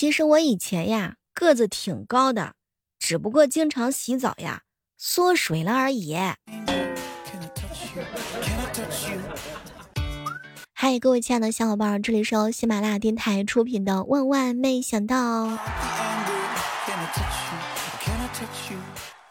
其实我以前呀个子挺高的，只不过经常洗澡呀缩水了而已。嗨，各位亲爱的小伙伴，这里是由喜马拉雅电台出品的《万万没想到》。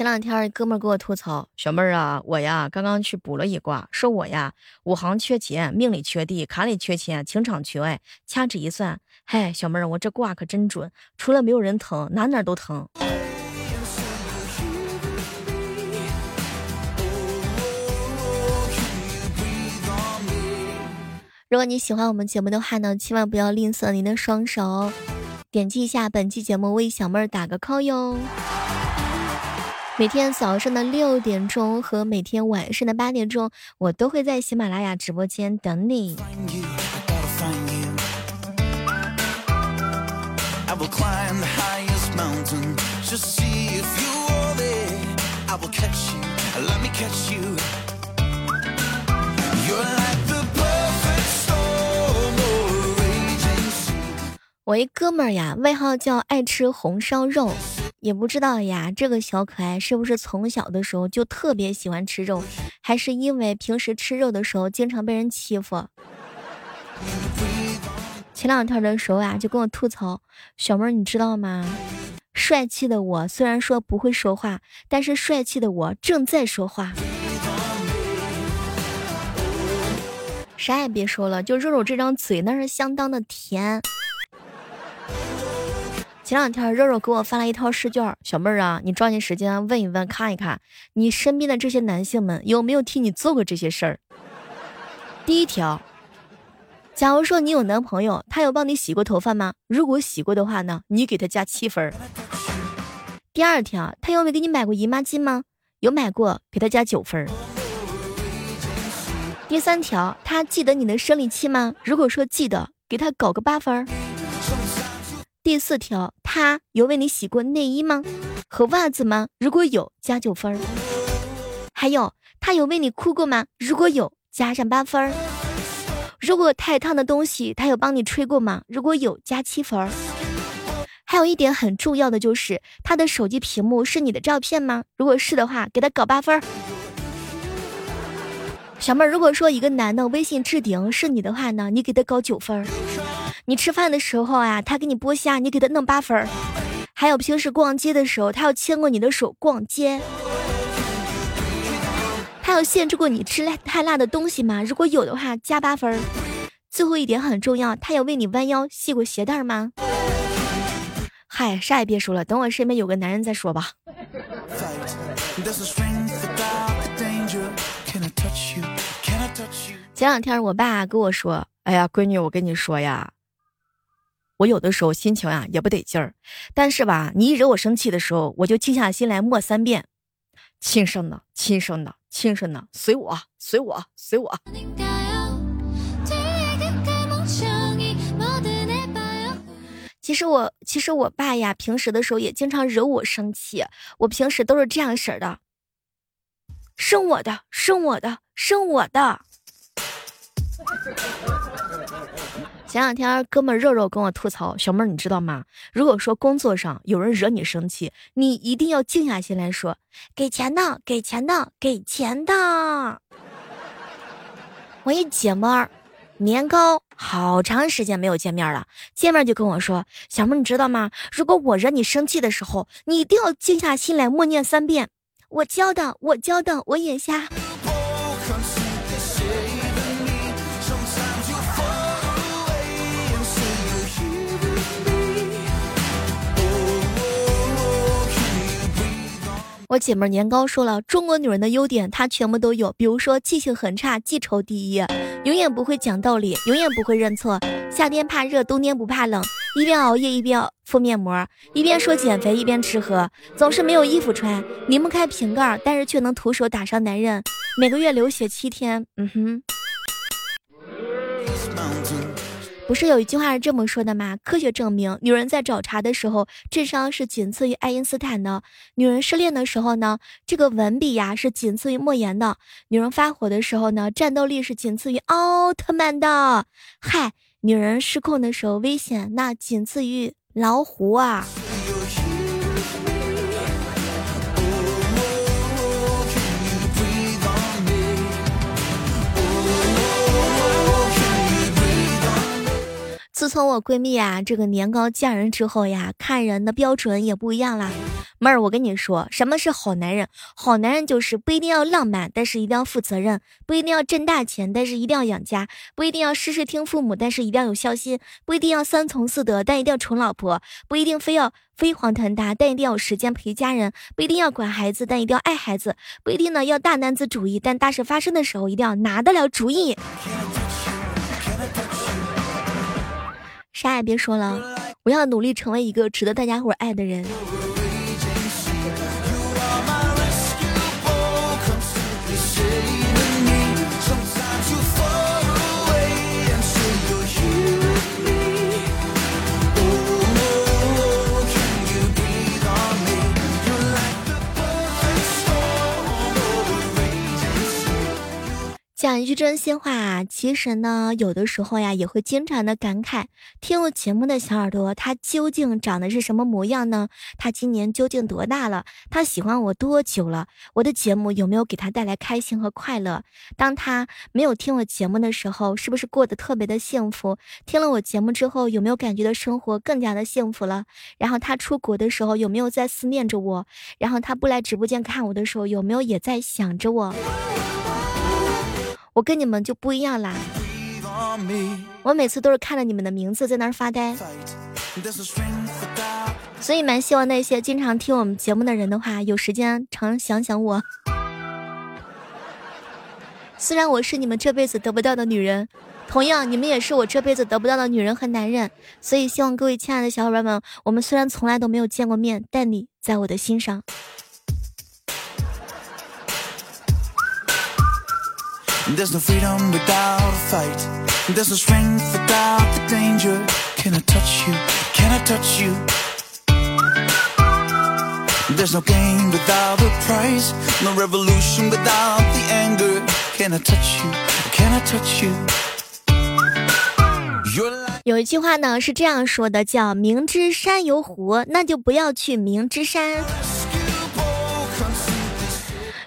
前两天哥们儿给我吐槽，小妹儿啊，我呀刚刚去补了一卦，说我呀五行缺钱，命里缺地，卡里缺钱，情场缺爱。掐指一算，嗨，小妹儿，我这卦可真准，除了没有人疼，哪哪都疼。如果你喜欢我们节目的话呢，千万不要吝啬您的双手，点击一下本期节目为小妹儿打个 call 哟。每天早上的六点钟和每天晚上的八点钟，我都会在喜马拉雅直播间等你。我一哥们儿呀，外号叫爱吃红烧肉，也不知道呀，这个小可爱是不是从小的时候就特别喜欢吃肉，还是因为平时吃肉的时候经常被人欺负？前两天的时候呀，就跟我吐槽，小妹儿你知道吗？帅气的我虽然说不会说话，但是帅气的我正在说话。啥也别说了，就肉肉这张嘴那是相当的甜。前两天肉肉给我发了一套试卷，小妹儿啊，你抓紧时间问一问，看一看你身边的这些男性们有没有替你做过这些事儿。第一条，假如说你有男朋友，他有帮你洗过头发吗？如果洗过的话呢，你给他加七分。第二条，他有没有给你买过姨妈巾吗？有买过，给他加九分。第三条，他记得你的生理期吗？如果说记得，给他搞个八分。第四条，他有为你洗过内衣吗？和袜子吗？如果有，加九分。还有，他有为你哭过吗？如果有，加上八分。如果太烫的东西，他有帮你吹过吗？如果有，加七分。还有一点很重要的就是，他的手机屏幕是你的照片吗？如果是的话，给他搞八分。小妹儿，如果说一个男的微信置顶是你的话呢，你给他搞九分。你吃饭的时候啊，他给你剥虾，你给他弄八分儿；还有平时逛街的时候，他要牵过你的手逛街；他有限制过你吃辣太辣的东西吗？如果有的话，加八分儿。最后一点很重要，他有为你弯腰系过鞋带吗？嗨，啥也别说了，等我身边有个男人再说吧。前两天我爸跟我说：“哎呀，闺女，我跟你说呀。”我有的时候心情啊也不得劲儿，但是吧，你一惹我生气的时候，我就静下心来默三遍：亲生的，亲生的，亲生的，随我，随我，随我。其实我，其实我爸呀，平时的时候也经常惹我生气。我平时都是这样式的：生我的，生我的，生我的。前两天哥们肉肉跟我吐槽，小妹你知道吗？如果说工作上有人惹你生气，你一定要静下心来说，给钱的，给钱的，给钱的。我一姐们儿，年糕好长时间没有见面了，见面就跟我说，小妹你知道吗？如果我惹你生气的时候，你一定要静下心来默念三遍，我教的，我教的，我眼瞎。我姐妹年糕说了，中国女人的优点她全部都有，比如说记性很差，记仇第一，永远不会讲道理，永远不会认错，夏天怕热，冬天不怕冷，一边熬夜一边敷面膜，一边说减肥一边吃喝，总是没有衣服穿，拧不开瓶盖，但是却能徒手打伤男人，每个月流血七天，嗯哼。不是有一句话是这么说的吗？科学证明，女人在找茬的时候，智商是仅次于爱因斯坦的；女人失恋的时候呢，这个文笔呀是仅次于莫言的；女人发火的时候呢，战斗力是仅次于奥特曼的。嗨，女人失控的时候危险，那仅次于老虎啊！自从我闺蜜呀这个年糕嫁人之后呀，看人的标准也不一样啦。妹儿，我跟你说，什么是好男人？好男人就是不一定要浪漫，但是一定要负责任；不一定要挣大钱，但是一定要养家；不一定要事事听父母，但是一定要有孝心；不一定要三从四德，但一定要宠老婆；不一定非要飞黄腾达，但一定要有时间陪家人；不一定要管孩子，但一定要爱孩子；不一定呢要大男子主义，但大事发生的时候一定要拿得了主意。啥也别说了，我要努力成为一个值得大家伙爱的人。真心话，其实呢，有的时候呀，也会经常的感慨，听我节目的小耳朵，他究竟长得是什么模样呢？他今年究竟多大了？他喜欢我多久了？我的节目有没有给他带来开心和快乐？当他没有听我节目的时候，是不是过得特别的幸福？听了我节目之后，有没有感觉到生活更加的幸福了？然后他出国的时候，有没有在思念着我？然后他不来直播间看我的时候，有没有也在想着我？我跟你们就不一样啦，我每次都是看着你们的名字在那儿发呆，所以蛮希望那些经常听我们节目的人的话，有时间常想想我。虽然我是你们这辈子得不到的女人，同样你们也是我这辈子得不到的女人和男人，所以希望各位亲爱的小伙伴们，我们虽然从来都没有见过面，但你在我的心上。There's no freedom without a fight. There's no strength without the danger. Can I touch you? Can I touch you? There's no gain without a price. No revolution without the anger. Can I touch you? Can I touch you? 有一句话呢是这样说的，叫“明知山有虎，那就不要去明知山”。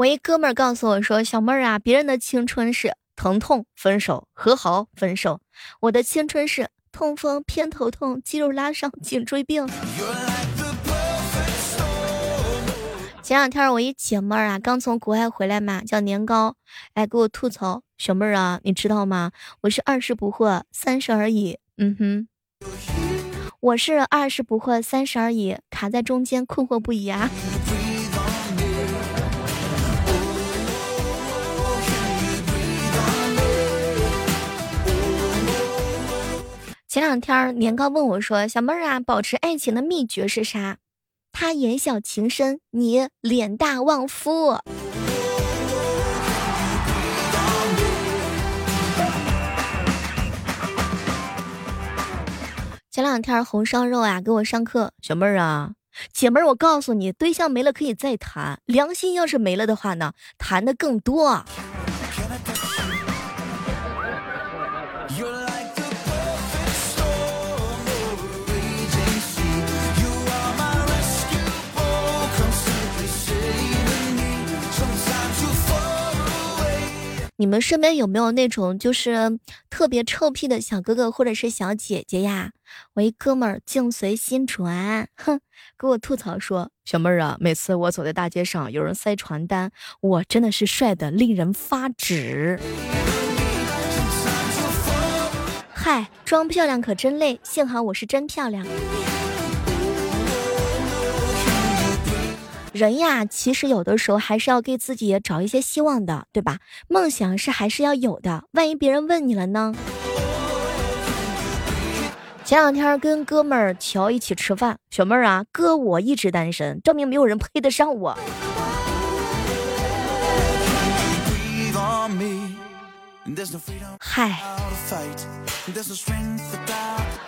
我一哥们儿告诉我说：“小妹儿啊，别人的青春是疼痛分手，和好分手，我的青春是痛风偏头痛，肌肉拉伤，颈椎病。”前两天我一姐妹儿啊，刚从国外回来嘛，叫年糕，哎，给我吐槽：“小妹儿啊，你知道吗？我是二十不惑，三十而已。”嗯哼，我是二十不惑，三十而已，卡在中间，困惑不已啊。前两天年糕问我说：“小妹儿啊，保持爱情的秘诀是啥？”他言小情深，你脸大旺夫。前两天红烧肉啊给我上课，小妹儿啊，姐妹儿，我告诉你，对象没了可以再谈，良心要是没了的话呢，谈的更多。你们身边有没有那种就是特别臭屁的小哥哥或者是小姐姐呀？我一哥们儿境随心转，哼，给我吐槽说：“小妹儿啊，每次我走在大街上，有人塞传单，我真的是帅的令人发指。”嗨，装漂亮可真累，幸好我是真漂亮。人呀，其实有的时候还是要给自己找一些希望的，对吧？梦想是还是要有的，万一别人问你了呢？前两天跟哥们儿乔一起吃饭，小妹儿啊，哥我一直单身，证明没有人配得上我。嗨，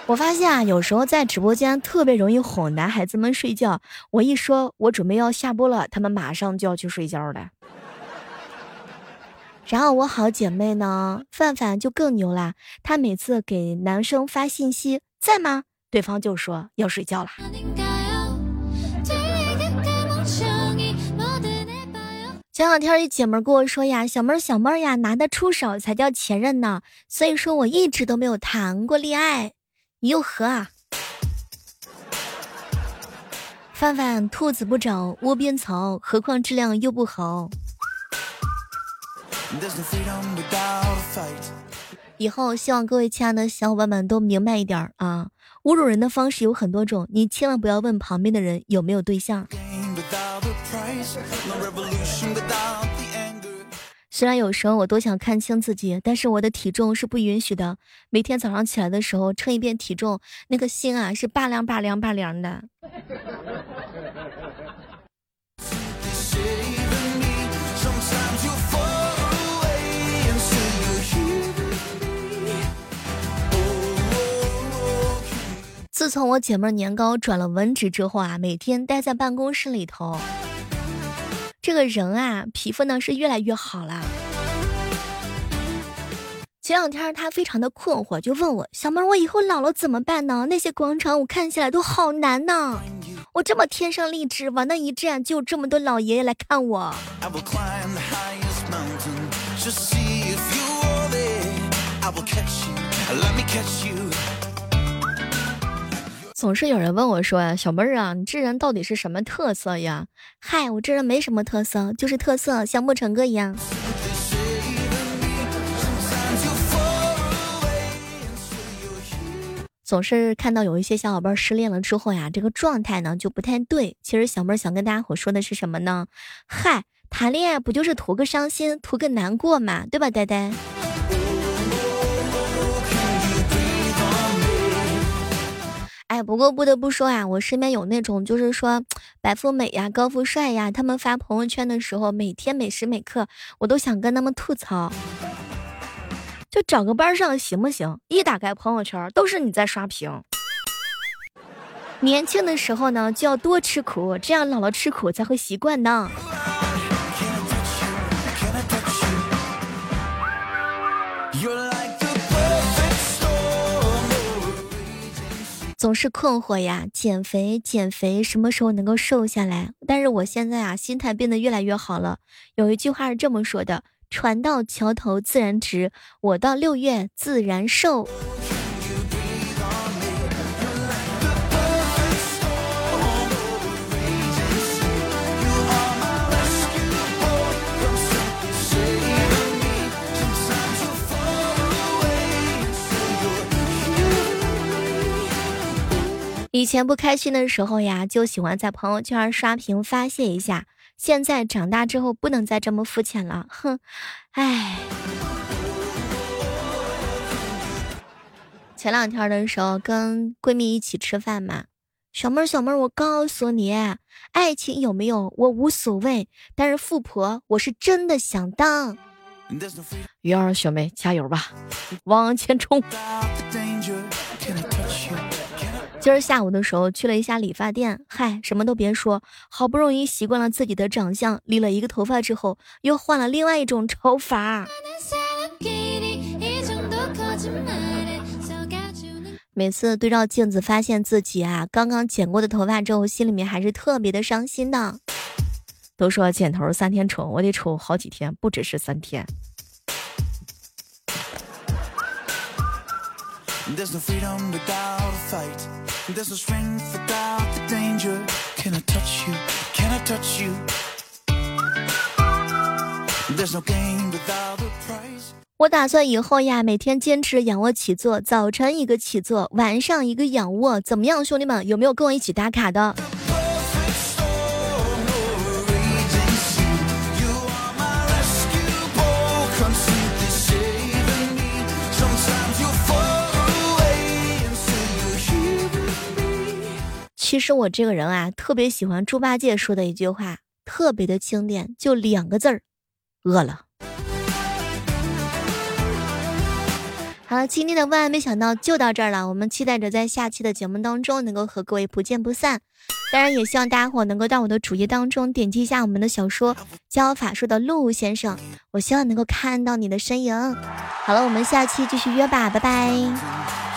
我发现啊，有时候在直播间特别容易哄男孩子们睡觉。我一说我准备要下播了，他们马上就要去睡觉了。然后我好姐妹呢，范范就更牛啦，她每次给男生发信息在吗？对方就说要睡觉了。前两天一姐们跟我说呀，小妹儿小妹儿呀，拿得出手才叫前任呢。所以说我一直都没有谈过恋爱。你又何啊？范范，兔子不找窝边草，何况质量又不好。以后希望各位亲爱的小伙伴们都明白一点啊，侮辱人的方式有很多种，你千万不要问旁边的人有没有对象。虽然有时候我多想看清自己，但是我的体重是不允许的。每天早上起来的时候称一遍体重，那个心啊是拔凉拔凉拔凉的。自从我姐妹年糕转了文职之后啊，每天待在办公室里头。这个人啊，皮肤呢是越来越好了。前两天他非常的困惑，就问我：“小妹，我以后老了怎么办呢？那些广场舞看起来都好难呢。我这么天生丽质，往那一站就有这么多老爷爷来看我。”总是有人问我说呀，小妹儿啊，你这人到底是什么特色呀？嗨，我这人没什么特色，就是特色，像沐晨哥一样。总是看到有一些小伙伴失恋了之后呀，这个状态呢就不太对。其实小妹儿想跟大家伙说的是什么呢？嗨，谈恋爱不就是图个伤心，图个难过嘛，对吧，呆呆？哎，不过不得不说啊，我身边有那种就是说白富美呀、高富帅呀，他们发朋友圈的时候，每天每时每刻我都想跟他们吐槽，就找个班上行不行？一打开朋友圈都是你在刷屏。年轻的时候呢，就要多吃苦，这样老了吃苦才会习惯呢。总是困惑呀，减肥减肥，什么时候能够瘦下来？但是我现在啊，心态变得越来越好了。有一句话是这么说的：“船到桥头自然直，我到六月自然瘦。”以前不开心的时候呀，就喜欢在朋友圈刷屏发泄一下。现在长大之后，不能再这么肤浅了。哼，唉。前两天的时候，跟闺蜜一起吃饭嘛，小妹儿，小妹儿，我告诉你，爱情有没有我无所谓，但是富婆我是真的想当。鱼儿小妹加油吧，往前冲！今儿下午的时候去了一下理发店，嗨，什么都别说，好不容易习惯了自己的长相，理了一个头发之后，又换了另外一种丑法。每次对照镜子，发现自己啊刚刚剪过的头发之后，心里面还是特别的伤心的。都说剪头三天丑，我得丑好几天，不只是三天。There's no strength without the danger. Can I touch you? Can I touch you? There's no gain without a price. 我打算以后呀，每天坚持仰卧起坐，早晨一个起坐，晚上一个仰卧，怎么样，兄弟们？有没有跟我一起打卡的？其实我这个人啊，特别喜欢猪八戒说的一句话，特别的经典，就两个字儿：饿了。好了，今天的万万没想到就到这儿了。我们期待着在下期的节目当中能够和各位不见不散。当然，也希望大家伙能够到我的主页当中点击一下我们的小说《教法术的陆先生》，我希望能够看到你的身影。好了，我们下期继续约吧，拜拜。